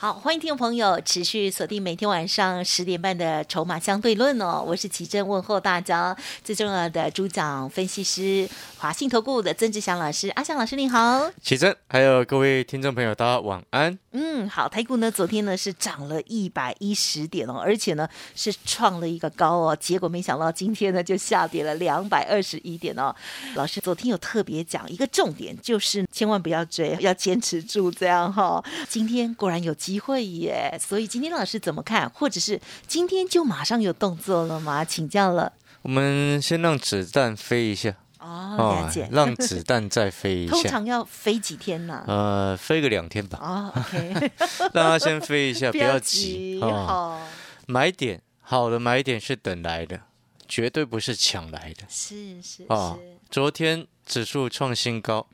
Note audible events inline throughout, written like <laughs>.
好，欢迎听众朋友持续锁定每天晚上十点半的《筹码相对论》哦，我是奇珍，问候大家。最重要的主讲分析师华信投顾的曾志祥老师，阿祥老师你好，奇珍，还有各位听众朋友，大家晚安。嗯，好，台股呢昨天呢是涨了一百一十点哦，而且呢是创了一个高哦，结果没想到今天呢就下跌了两百二十一点哦。<laughs> 老师昨天有特别讲一个重点，就是千万不要追，要坚持住这样哈。今天果然有机会耶，所以今天老师怎么看？或者是今天就马上有动作了吗？请教了。我们先让子弹飞一下哦，了解。让子弹再飞一下。通常要飞几天呢？呃，飞个两天吧。哦，OK。<laughs> 让它先飞一下，<laughs> 不要急哦。买点好的买点是等来的，绝对不是抢来的。是是哦，昨天指数创新高，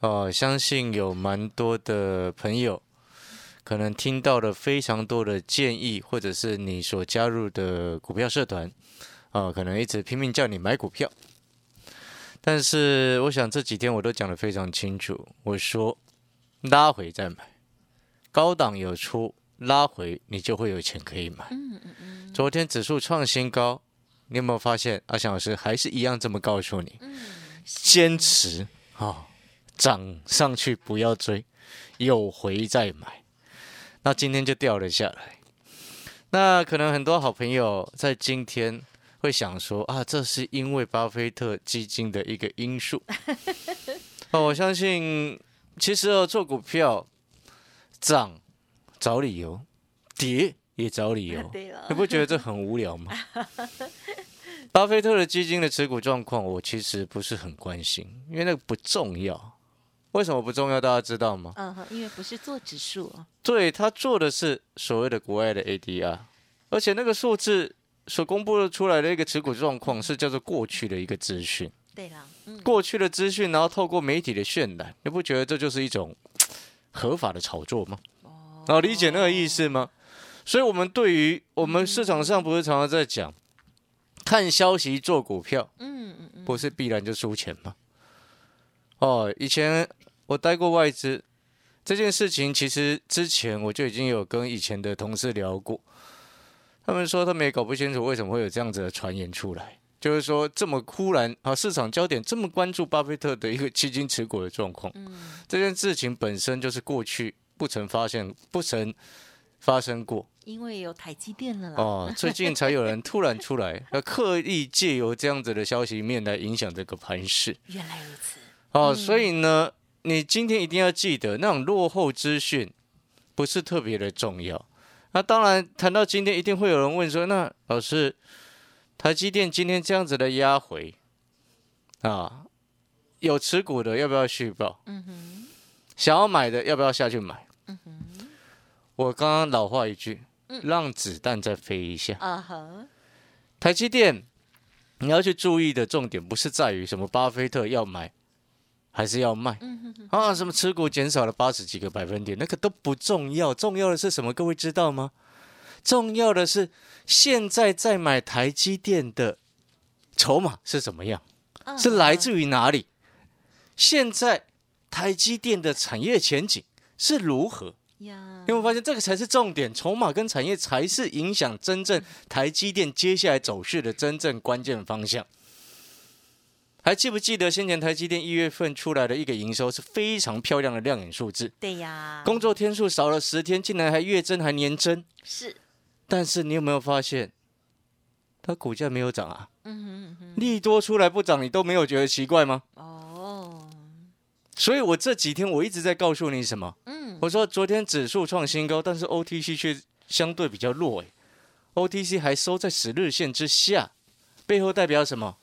哦，相信有蛮多的朋友可能听到了非常多的建议，或者是你所加入的股票社团。啊，可能一直拼命叫你买股票，但是我想这几天我都讲得非常清楚。我说拉回再买，高档有出拉回，你就会有钱可以买。嗯嗯嗯。昨天指数创新高，你有没有发现？阿翔老师还是一样这么告诉你：坚持啊，涨上去不要追，有回再买。那今天就掉了下来。那可能很多好朋友在今天。会想说啊，这是因为巴菲特基金的一个因素。<laughs> 哦，我相信，其实哦，做股票涨找理由，跌也找理由。<laughs> 你不觉得这很无聊吗？<laughs> 巴菲特的基金的持股状况，我其实不是很关心，因为那个不重要。为什么不重要？大家知道吗？嗯，因为不是做指数。对他做的是所谓的国外的 ADR，而且那个数字。所公布的出来的一个持股状况是叫做过去的一个资讯，对了，过去的资讯，然后透过媒体的渲染，你不觉得这就是一种合法的炒作吗？哦，然后理解那个意思吗？所以，我们对于我们市场上不是常常在讲，看消息做股票，嗯嗯嗯，不是必然就输钱吗？哦，以前我待过外资，这件事情其实之前我就已经有跟以前的同事聊过。他们说他们也搞不清楚为什么会有这样子的传言出来，就是说这么忽然啊，市场焦点这么关注巴菲特的一个基金持股的状况，嗯，这件事情本身就是过去不曾发现、不曾发生过，因为有台积电了啦。哦，最近才有人突然出来，<laughs> 要刻意借由这样子的消息面来影响这个盘势。原来如此。哦，所以呢，你今天一定要记得，那种落后资讯不是特别的重要。那当然，谈到今天，一定会有人问说：“那老师，台积电今天这样子的压回，啊，有持股的要不要续报？嗯哼，想要买的要不要下去买？嗯哼，我刚刚老话一句，让子弹再飞一下。啊哈，台积电，你要去注意的重点不是在于什么巴菲特要买。还是要卖啊？什么持股减少了八十几个百分点，那个都不重要。重要的是什么？各位知道吗？重要的是现在在买台积电的筹码是怎么样？是来自于哪里？现在台积电的产业前景是如何？有没有发现这个才是重点？筹码跟产业才是影响真正台积电接下来走势的真正关键方向。还记不记得先前台积电一月份出来的一个营收是非常漂亮的亮眼数字？对呀，工作天数少了十天，竟然还月增还年增。是，但是你有没有发现，它股价没有涨啊？嗯哼哼，利多出来不涨，你都没有觉得奇怪吗？哦，所以我这几天我一直在告诉你什么？嗯，我说昨天指数创新高，但是 OTC 却相对比较弱，哎，OTC 还收在十日线之下，背后代表什么？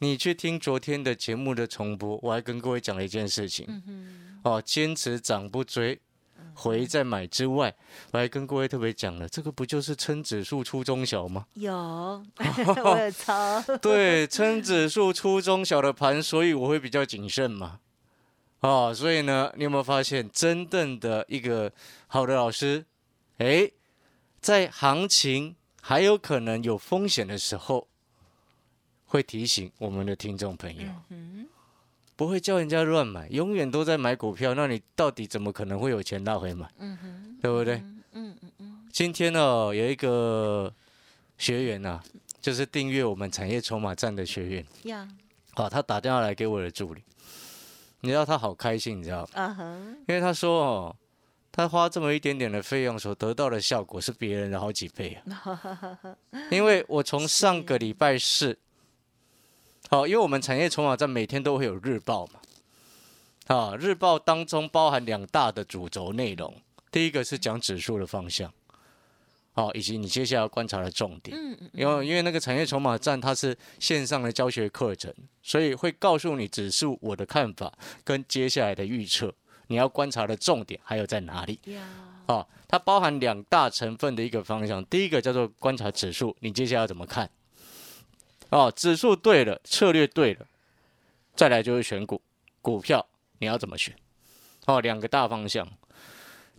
你去听昨天的节目的重播，我还跟各位讲了一件事情。哦，坚持涨不追，回再买之外，我还跟各位特别讲了，这个不就是称指数出中小吗？有，<laughs> 我有抄。对，称指数出中小的盘，所以我会比较谨慎嘛。哦，所以呢，你有没有发现，真正的一个好的老师，哎，在行情还有可能有风险的时候，会提醒我们的听众朋友，不会叫人家乱买，永远都在买股票，那你到底怎么可能会有钱拿回买？嗯哼，对不对？嗯嗯嗯。今天呢，有一个学员呐，就是订阅我们产业筹码站的学员，呀，好，他打电话来给我的助理。你知道他好开心，你知道吗？因为他说哦，他花这么一点点的费用所得到的效果是别人的好几倍啊。<laughs> 因为我从上个礼拜四，好，因为我们产业筹码站每天都会有日报嘛，啊，日报当中包含两大的主轴内容，第一个是讲指数的方向。好，以及你接下来要观察的重点，嗯嗯，因为因为那个产业筹码站它是线上的教学课程，所以会告诉你指数我的看法跟接下来的预测，你要观察的重点还有在哪里？啊，它包含两大成分的一个方向，第一个叫做观察指数，你接下来要怎么看？哦，指数对了，策略对了，再来就是选股股票，你要怎么选？哦，两个大方向。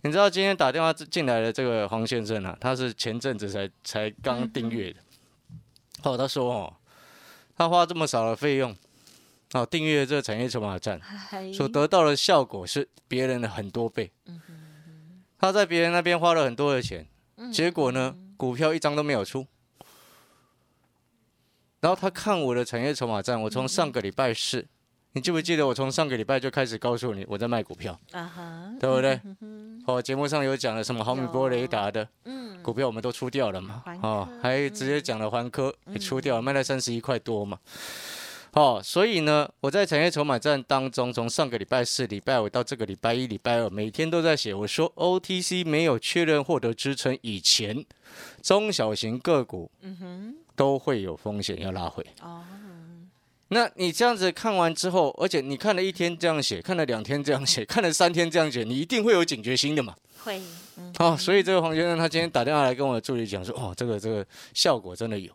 你知道今天打电话进来的这个黄先生啊，他是前阵子才才刚订阅的。哦，他说哦，他花这么少的费用，哦，订阅这个产业筹码站，所得到的效果是别人的很多倍。他在别人那边花了很多的钱，结果呢，股票一张都没有出。然后他看我的产业筹码站，我从上个礼拜四。你记不记得我从上个礼拜就开始告诉你我在卖股票，啊哈，对不对？哦，节目上有讲了什么毫米波雷达的，嗯，股票我们都出掉了嘛，哦，还直接讲了环科也出掉，卖了三十一块多嘛，哦，所以呢，我在产业筹码站当中，从上个礼拜四、礼拜五到这个礼拜一、礼拜二，每天都在写，我说 OTC 没有确认获得支撑以前，中小型个股，嗯哼，都会有风险要拉回，哦。那你这样子看完之后，而且你看了一天这样写，看了两天这样写，<laughs> 看了三天这样写，你一定会有警觉心的嘛？会，哦，所以这个黄先生他今天打电话来跟我的助理讲说，哦，这个这个效果真的有。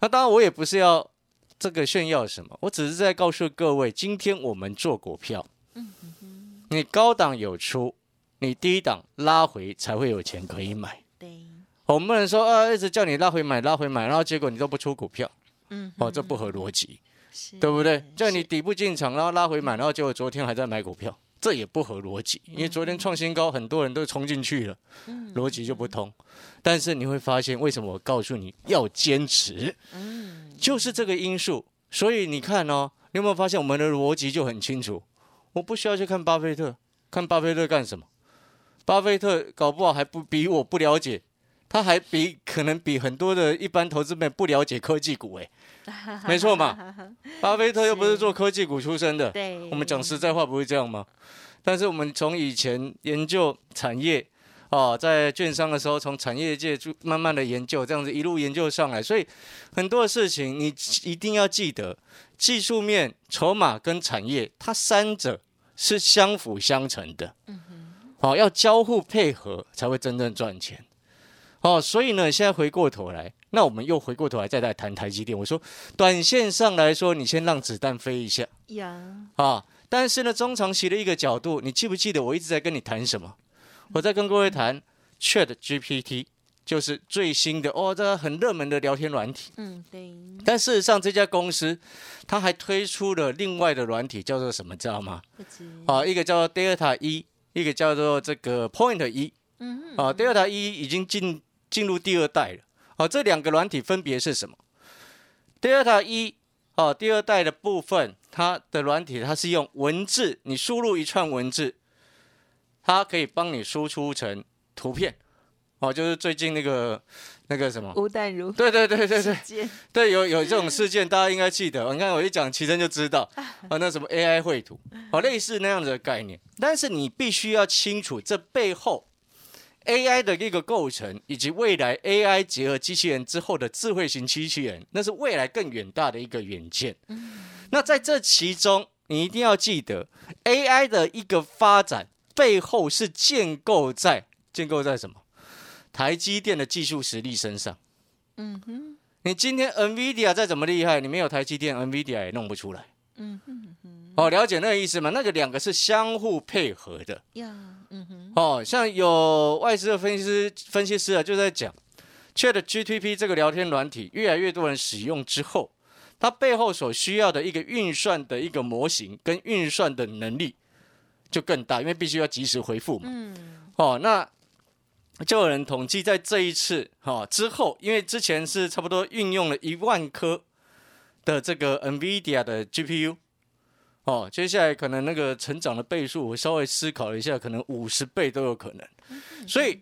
那当然我也不是要这个炫耀什么，我只是在告诉各位，今天我们做股票，嗯你高档有出，你低档拉回才会有钱可以买。对，我们不能说啊，一直叫你拉回买拉回买，然后结果你都不出股票，嗯，哦，这不合逻辑。对不对？叫你底部进场，然后拉回买，然后结果昨天还在买股票，这也不合逻辑。因为昨天创新高，很多人都冲进去了，逻辑就不通。但是你会发现，为什么我告诉你要坚持？嗯，就是这个因素。所以你看哦，你有没有发现我们的逻辑就很清楚？我不需要去看巴菲特，看巴菲特干什么？巴菲特搞不好还不比我不了解。他还比可能比很多的一般投资们不了解科技股哎，<laughs> 没错嘛，<laughs> 巴菲特又不是做科技股出身的，对，我们讲实在话不会这样吗？但是我们从以前研究产业哦，在券商的时候，从产业界就慢慢的研究，这样子一路研究上来，所以很多的事情你一定要记得，技术面、筹码跟产业，它三者是相辅相成的，嗯哼，好，要交互配合才会真正赚钱。哦，所以呢，现在回过头来，那我们又回过头来再来谈台积电。我说，短线上来说，你先让子弹飞一下呀。啊，但是呢，中长期的一个角度，你记不记得我一直在跟你谈什么？我在跟各位谈 Chat GPT，就是最新的哦，这很热门的聊天软体。嗯，对。但事实上，这家公司它还推出了另外的软体，叫做什么？知道吗？啊，一个叫做 Delta 一，一个叫做这个 Point 一。嗯。啊，Delta 一已经进。进入第二代了，好，这两个软体分别是什么？Delta 一，哦，第二代的部分，它的软体它是用文字，你输入一串文字，它可以帮你输出成图片，哦，就是最近那个那个什么？吴淡如，对对对对对，对有有这种事件，大家应该记得，你看我一讲，齐真就知道，<laughs> 啊，那什么 AI 绘图，哦，类似那样子的概念，但是你必须要清楚这背后。AI 的一个构成，以及未来 AI 结合机器人之后的智慧型机器人，那是未来更远大的一个远见。那在这其中，你一定要记得，AI 的一个发展背后是建构在建构在什么？台积电的技术实力身上。嗯哼，你今天 NVIDIA 再怎么厉害，你没有台积电，NVIDIA 也弄不出来。嗯哼哼，哦，了解那个意思吗？那个两个是相互配合的。呀，嗯哼，哦，像有外资的分析师分析师啊，就在讲，Chat GTP 这个聊天软体越来越多人使用之后，它背后所需要的一个运算的一个模型跟运算的能力就更大，因为必须要及时回复嘛。嗯，哦，那就有人统计在这一次哈、哦、之后，因为之前是差不多运用了一万颗的这个 NVIDIA 的 GPU。哦，接下来可能那个成长的倍数，我稍微思考了一下，可能五十倍都有可能。所以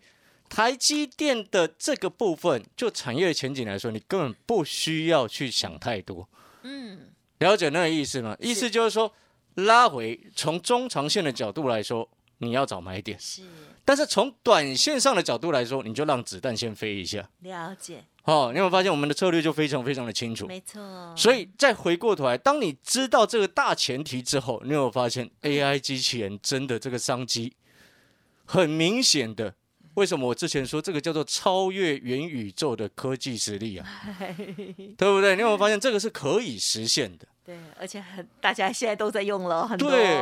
台积电的这个部分，就产业前景来说，你根本不需要去想太多。嗯，了解那个意思吗？意思就是说，拉回从中长线的角度来说，你要找买点；是但是从短线上的角度来说，你就让子弹先飞一下。了解，哦，你有没有发现我们的策略就非常非常的清楚？没错，所以再回过头来，当你知道这个大前提之后，你有没有发现 AI 机器人真的这个商机很明显的？为什么我之前说这个叫做超越元宇宙的科技实力啊？<laughs> 对不对？你有没有发现这个是可以实现的？对，而且很大家现在都在用了很多，<laughs> 对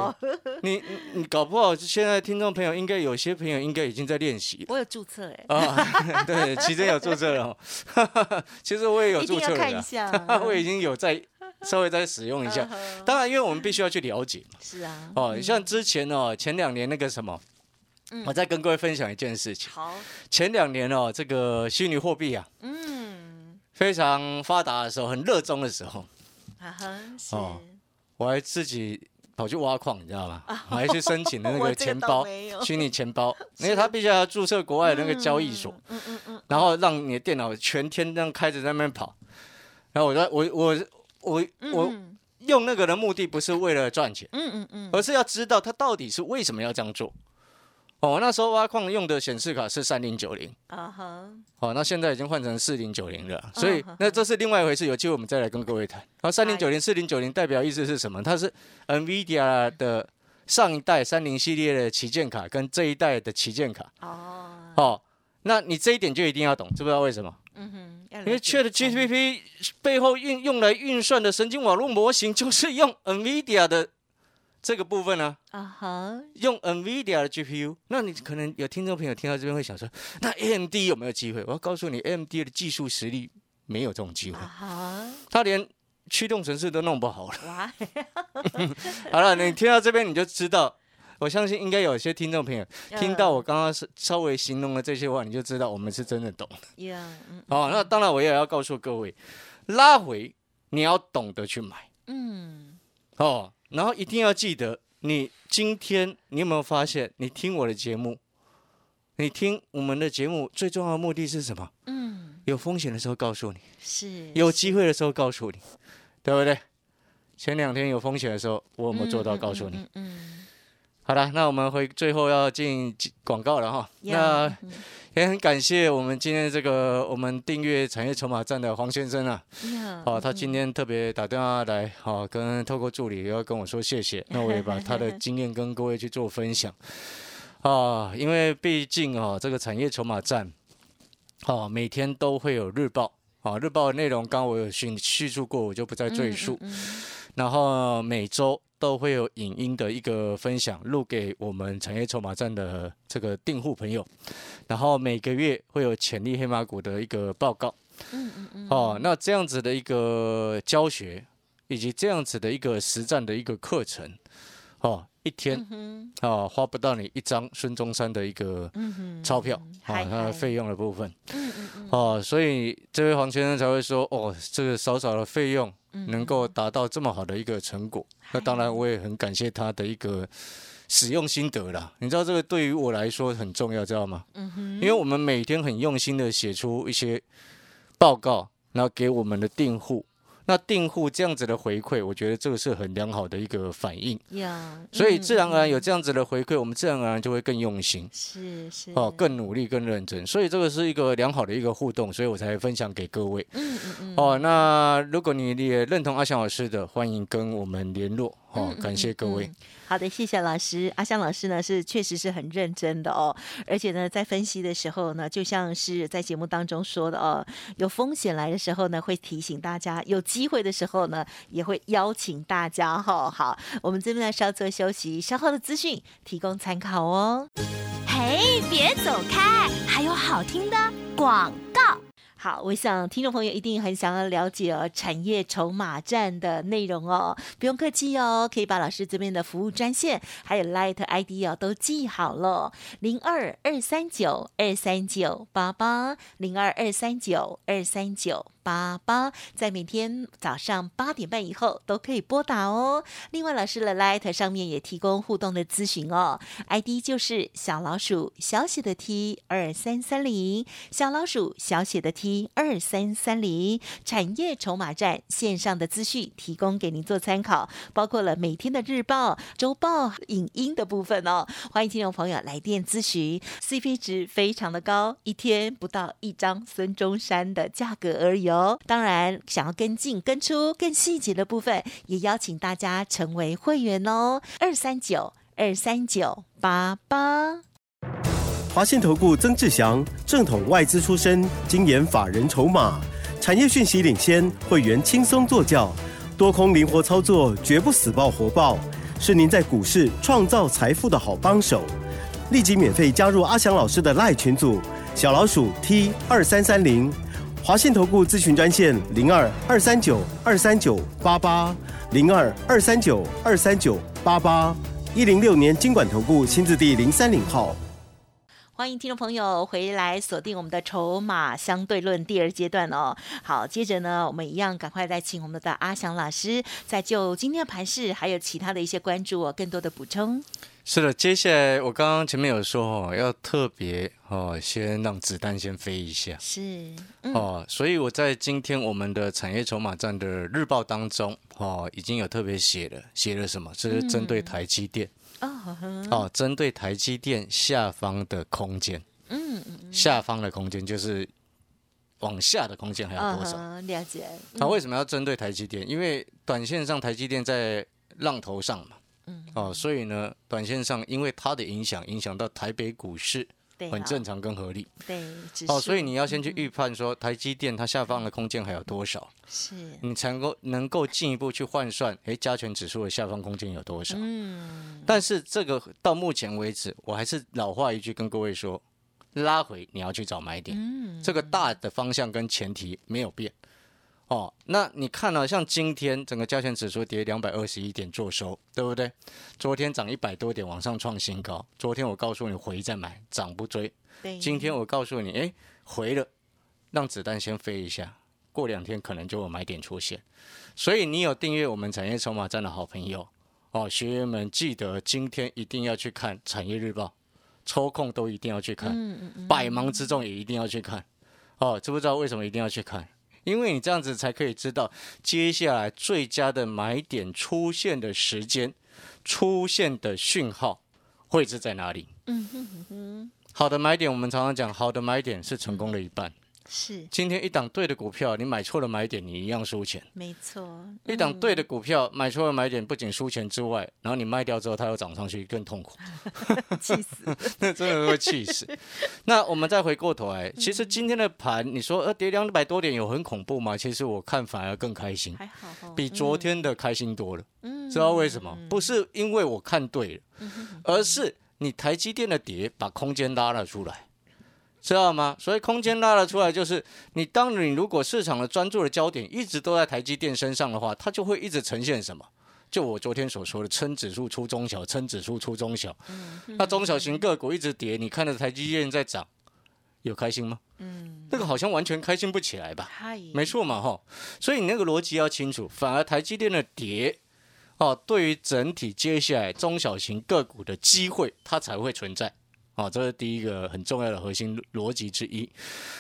你你你搞不好现在听众朋友应该有些朋友应该已经在练习我有注册哎，啊，<laughs> 对，其实有注册了哦，<laughs> 其实我也有注册了啦，看一下，我已经有在稍微再使用一下。嗯当然，因为我们必须要去了解嘛。是啊，哦，像之前哦，前两年那个什么，嗯我再跟各位分享一件事情。好，前两年哦，这个虚拟货币啊嗯，非常发达的时候，很热衷的时候，啊哈，是，哦我还自己跑去挖矿，你知道吗？我还去申请的那 <laughs> 个钱包虚拟钱包，<laughs> 因为他必须要注册国外的那个交易所，嗯嗯嗯，然后让你的电脑全天这样开着在那边跑。然后我在我我我我嗯用那个的目的不是为了赚钱。嗯嗯嗯，而是要知道他到底是为什么要这样做。哦，那时候挖矿用的显示卡是三零九零，啊哈，哦，那现在已经换成四零九零了，所以那这是另外一回事，有机会我们再来跟各位谈。然后三零九零、四零九零代表意思是什么？它是 NVIDIA 的上一代三零系列的旗舰卡跟这一代的旗舰卡。哦，哦，那你这一点就一定要懂，知不知道为什么？嗯哼，因因为 Chat GPT 背后运用来运算的神经网络模型，就是用 NVIDIA 的这个部分呢、啊哈，用 NVIDIA 的 GPU，那你可能有听众朋友听到这边会想说，那 AMD 有没有机会？我要告诉你，AMD 的技术实力没有这种机会。啊，哈，它连驱动程式都弄不好了。哇，<laughs> 好了，你听到这边你就知道，我相信应该有些听众朋友听到我刚刚是稍微形容的这些话，你就知道我们是真的懂。呀，嗯。哦，那当然我也要告诉各位，拉回你要懂得去买。嗯，哦，然后一定要记得，你今天你有没有发现，你听我的节目，你听我们的节目最重要的目的是什么？嗯，有风险的时候告诉你，是有机会的时候告诉你，对不对？前两天有风险的时候，我有没有做到告诉你？嗯嗯，好了，那我们回最后要进广告了哈。那嗯也很感谢我们今天这个我们订阅产业筹码站的黄先生啊，呀，哦，他今天特别打电话来，好、跟透过助理也要跟我说谢谢，<laughs> 那我也把他的经验跟各位去做分享。啊，因为毕竟哦，这个产业筹码站，哦，每天都会有日报。啊，日报的内容刚刚我有叙叙述过，我就不再赘述。嗯，然后每周都会有影音的一个分享，录给我们产业筹码站的这个订户朋友。然后每个月会有潜力黑马股的一个报告。嗯嗯嗯，哦，那这样子的一个教学，以及这样子的一个实战的一个课程，哦，一天嗯哦花不到你一张孙中山的一个钞票啊，嗨嗨它的费用的部分嗯嗯嗯，哦，所以这位黄先生才会说，哦，这个少少的费用嗯能够达到这么好的一个成果，那当然我也很感谢他的一个使用心得啦。你知道这个对于我来说很重要，知道吗？嗯哼，因为我们每天很用心的写出一些报告，然后给我们的订户。那订户这样子的回馈，我觉得这个是很良好的一个反应，呀，所以自然而然有嗯这样子的回馈，我们自然而然就会更用心是是。哦，更努力、更认真，所以这个是一个良好的一个互动，所以我才分享给各位。嗯嗯嗯，哦，那如果你也认同阿翔老师的，欢迎跟我们联络哦，感谢各位。嗯好的，谢谢老师。阿香老师呢是确实是很认真的哦，而且呢在分析的时候呢，就像是在节目当中说的哦，有风险来的时候呢会提醒大家，有机会的时候呢也会邀请大家哈、好，我们这边呢稍作休息，稍后的资讯提供参考哦。嘿，别走开，还有好听的广告。好，我想听众朋友一定很想要了解哦，产业筹码站的内容哦，不用客气哦，可以把老师这边的服务专线还有 Light ID 哦都记好了，零二二三九二三九八八，零二二三九二三九。八八，在每天早上八点半以后都可以拨打哦。另外，老师的 Light 上面也提供互动的咨询哦，ID 就是小老鼠小写的 T 二三三零，小老鼠小写的 T 二三三零。产业筹码站线上的资讯提供给您做参考，包括了每天的日报、周报、影音的部分哦。欢迎听众朋友来电咨询，CP 值非常的高，一天不到一张孙中山的价格而已哦。当然，想要跟进、跟出更细节的部分，也邀请大家成为会员哦。二三九二三九八八。华信投顾曾志祥，正统外资出身，精研法人筹码，产业讯息领先，会员轻松做教，多空灵活操作，绝不死爆活爆，是您在股市创造财富的好帮手。立即免费加入阿翔老师的赖群组，小老鼠 T 二三三零，华信投顾咨询专线零二二三九二三九八八零二二三九二三九八八一零六年经管投顾新字第零三零号。欢迎听众朋友回来锁定我们的筹码相对论第二阶段哦。好，接着呢，我们一样赶快再请我们的阿翔老师，再就今天的盘势还有其他的一些关注哦，更多的补充。是的，接下来我刚刚前面有说哦，要特别哦，先让子弹先飞一下。是，嗯，哦，所以我在今天我们的产业筹码站的日报当中哦，已经有特别写了，写了什么？这是针对台积电。哦，哦，针对台积电下方的空间，嗯嗯嗯，下方的空间就是往下的空间还有多少？嗯了解，那为什么要针对台积电？因为短线上台积电在浪头上嘛，嗯，哦，所以呢，短线上因为它的影响，影响到台北股市，对，很正常跟合理。对，哦，所以你要先去预判说台积电它下方的空间还有多少，是，你才能够能够进一步去换算，诶，加权指数的下方空间有多少？嗯，但是这个到目前为止，我还是老话一句跟各位说，拉回你要去找买点，嗯，这个大的方向跟前提没有变。哦，那你看了、像今天整个加权指数跌两百二十一点做收，对不对？昨天涨一百多点往上创新高，昨天我告诉你回再买，涨不追。对，今天我告诉你，哎，回了，让子弹先飞一下，过两天可能就有买点出现。所以你有订阅我们产业筹码站的好朋友哦，学员们记得今天一定要去看产业日报，抽空都一定要去看，嗯嗯嗯，百忙之中也一定要去看。哦，知不知道为什么一定要去看？因为你这样子才可以知道接下来最佳的买点出现的时间、出现的讯号会是在哪里。嗯哼哼哼，好的买点，我们常常讲，好的买点是成功的一半。是今天一档对的股票，你买错了买点，你一样输钱。没错，一档对的股票买错了买点，不仅输钱之外，然后你卖掉之后，它又涨上去，更痛苦，嗯 <laughs> 气死，<laughs> 那真的会气死。那我们再回过头来，其实今天的盘，你说呃跌两百多点有很恐怖吗？其实我看反而更开心，还好哦，比昨天的开心多了。嗯知道为什么？不是因为我看对了，而是你台积电的跌把空间拉了出来，知道吗？所以空间拉了出来，就是你当你如果市场的专注的焦点一直都在台积电身上的话，它就会一直呈现什么？就我昨天所说的，撑指数出中小，撑指数出中小，那中小型个股一直跌，你看着台积电在涨，有开心吗？嗯，那个好像完全开心不起来吧？嗨，没错嘛，哈，所以你那个逻辑要清楚。反而台积电的跌，哦，对于整体接下来中小型个股的机会，它才会存在。哦，这是第一个很重要的核心逻辑之一。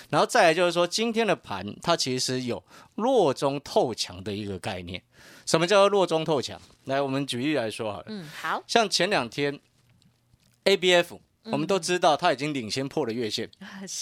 然后再来就是说，今天的盘它其实有弱中透强的一个概念。什么叫做弱中透强？来，我们举例来说好了，嗯，好，像前两天 ABF 我们都知道它已经领先破了月线，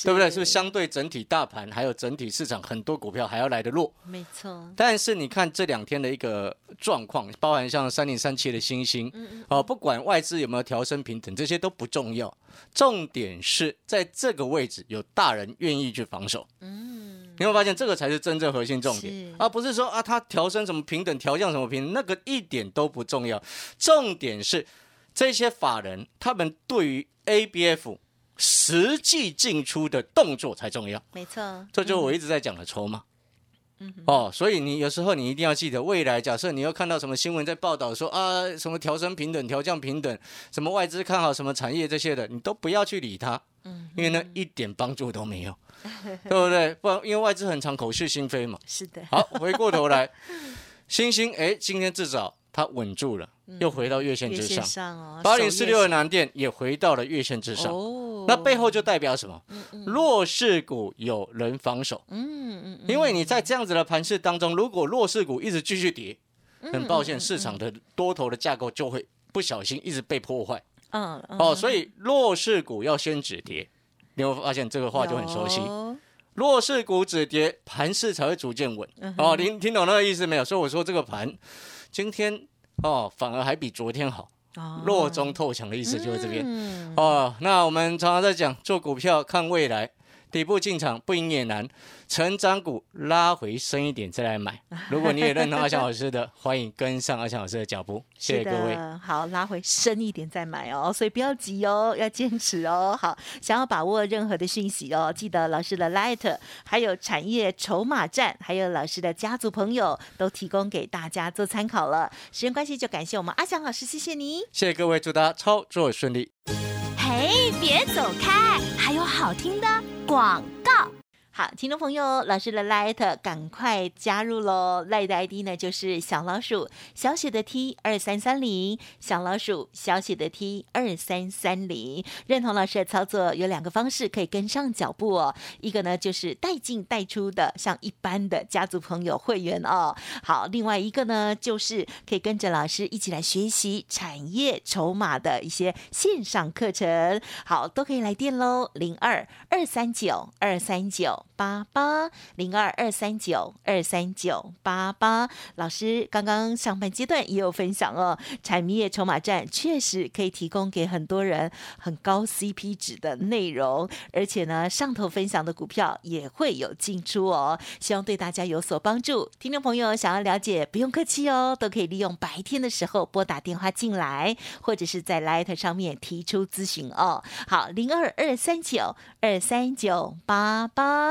对不对？是不是相对整体大盘还有整体市场很多股票还要来得弱？没错，但是你看这两天的一个状况，包含像三零三七的星星，哦，不管外资有没有调升平等，这些都不重要，重点是在这个位置有大人愿意去防守。嗯，你会发现这个才是真正核心重点，而不是说啊，它调升什么平等，调降什么平等，那个一点都不重要。重点是这些法人他们对于 ABF 实际进出的动作才重要。没错，这就是我一直在讲的筹码。哦，所以你有时候你一定要记得，未来假设你又看到什么新闻在报道说啊，什么调升平等、调降平等，什么外资看好什么产业这些的，你都不要去理它，嗯因为呢一点帮助都没有，<laughs> 对不对？不然因为外资很常口是心非嘛。是的，好，回过头来，星星哎，今天至少它稳住了，又回到月线之上，八零四六的守月南电也回到了月线之上。哦那背后就代表什么？弱势股有人防守，嗯嗯因为你在这样子的盘势当中，如果弱势股一直继续跌，很抱歉，市场的多头的架构就会不小心一直被破坏哦。所以弱势股要先止跌，你会发现这个话就很熟悉。弱势股止跌，盘势才会逐渐稳。哦，您听懂那个意思没有？所以我说这个盘今天哦，反而还比昨天好，哦弱中透强的意思就是这边。嗯哦，那我们常常在讲做股票看未来，底部进场不赢也难，成长股拉回深一点再来买。<laughs> 如果你也认同阿翔老师的，欢迎跟上阿翔老师的脚步。谢谢各位。好，拉回深一点再买哦，所以不要急哦，要坚持哦。好，想要把握任何的讯息哦，记得老师的 Light，还有产业筹码站，还有老师的家族朋友都提供给大家做参考了。时间关系，就感谢我们阿翔老师，谢谢你。谢谢各位，祝大家操作顺利。嘿，别走开，还有好听的广告。好，听众朋友，老师的 Light 赶快加入喽！Light 的 ID 呢就是小老鼠小写的 T 二三三零，小老鼠小写的 T 二三三零。认同老师的操作有两个方式可以跟上脚步哦，一个呢就是带进带出的，像一般的家族朋友会员哦。好，另外一个呢就是可以跟着老师一起来学习产业筹码的一些线上课程，好，都可以来电喽，零二二三九二三九。八八零二二三九二三九八八，老师刚刚上半阶段也有分享哦，产业筹码站确实可以提供给很多人很高 CP 值的内容，而且呢，上头分享的股票也会有进出哦，希望对大家有所帮助。听众朋友想要了解，不用客气哦，都可以利用白天的时候拨打电话进来，或者是在 Light 上面提出咨询哦。好，零二二三九二三九八八。